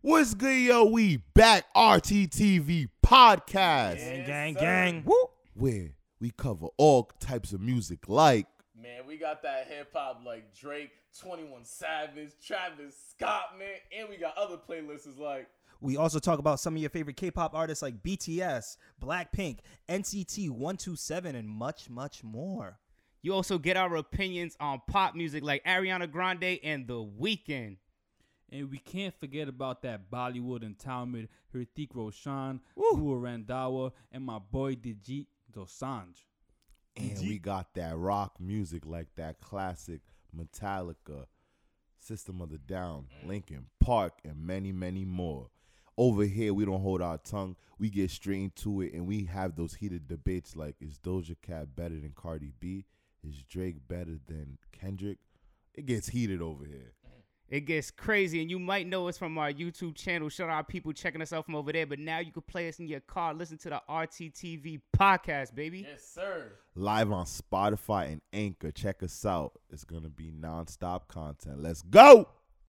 What's good, yo? We back RTTV podcast Gang, gang, sir. gang. Woo. where we cover all types of music like Man, we got that hip hop like Drake, 21 Savage, Travis Scott, man, and we got other playlists like We also talk about some of your favorite K-pop artists like BTS, Blackpink, NCT 127, and much, much more. You also get our opinions on pop music like Ariana Grande and The Weeknd. And we can't forget about that Bollywood empowerment, Hrithik Roshan, Woo. Guru Randhawa, and my boy Diljit Dosanjh. and we got that rock music like that classic Metallica, System of the Down, mm. Linkin Park, and many, many more. Over here, we don't hold our tongue. We get straight into it, and we have those heated debates like: Is Doja Cat better than Cardi B? Is Drake better than Kendrick? It gets heated over here. It gets crazy, and you might know us from our YouTube channel. Shout out people checking us out from over there. But now you can play us in your car, listen to the RTTV podcast, baby. yes, sir. Live on Spotify and Anchor. Check us out. It's gonna be nonstop content. Let's go.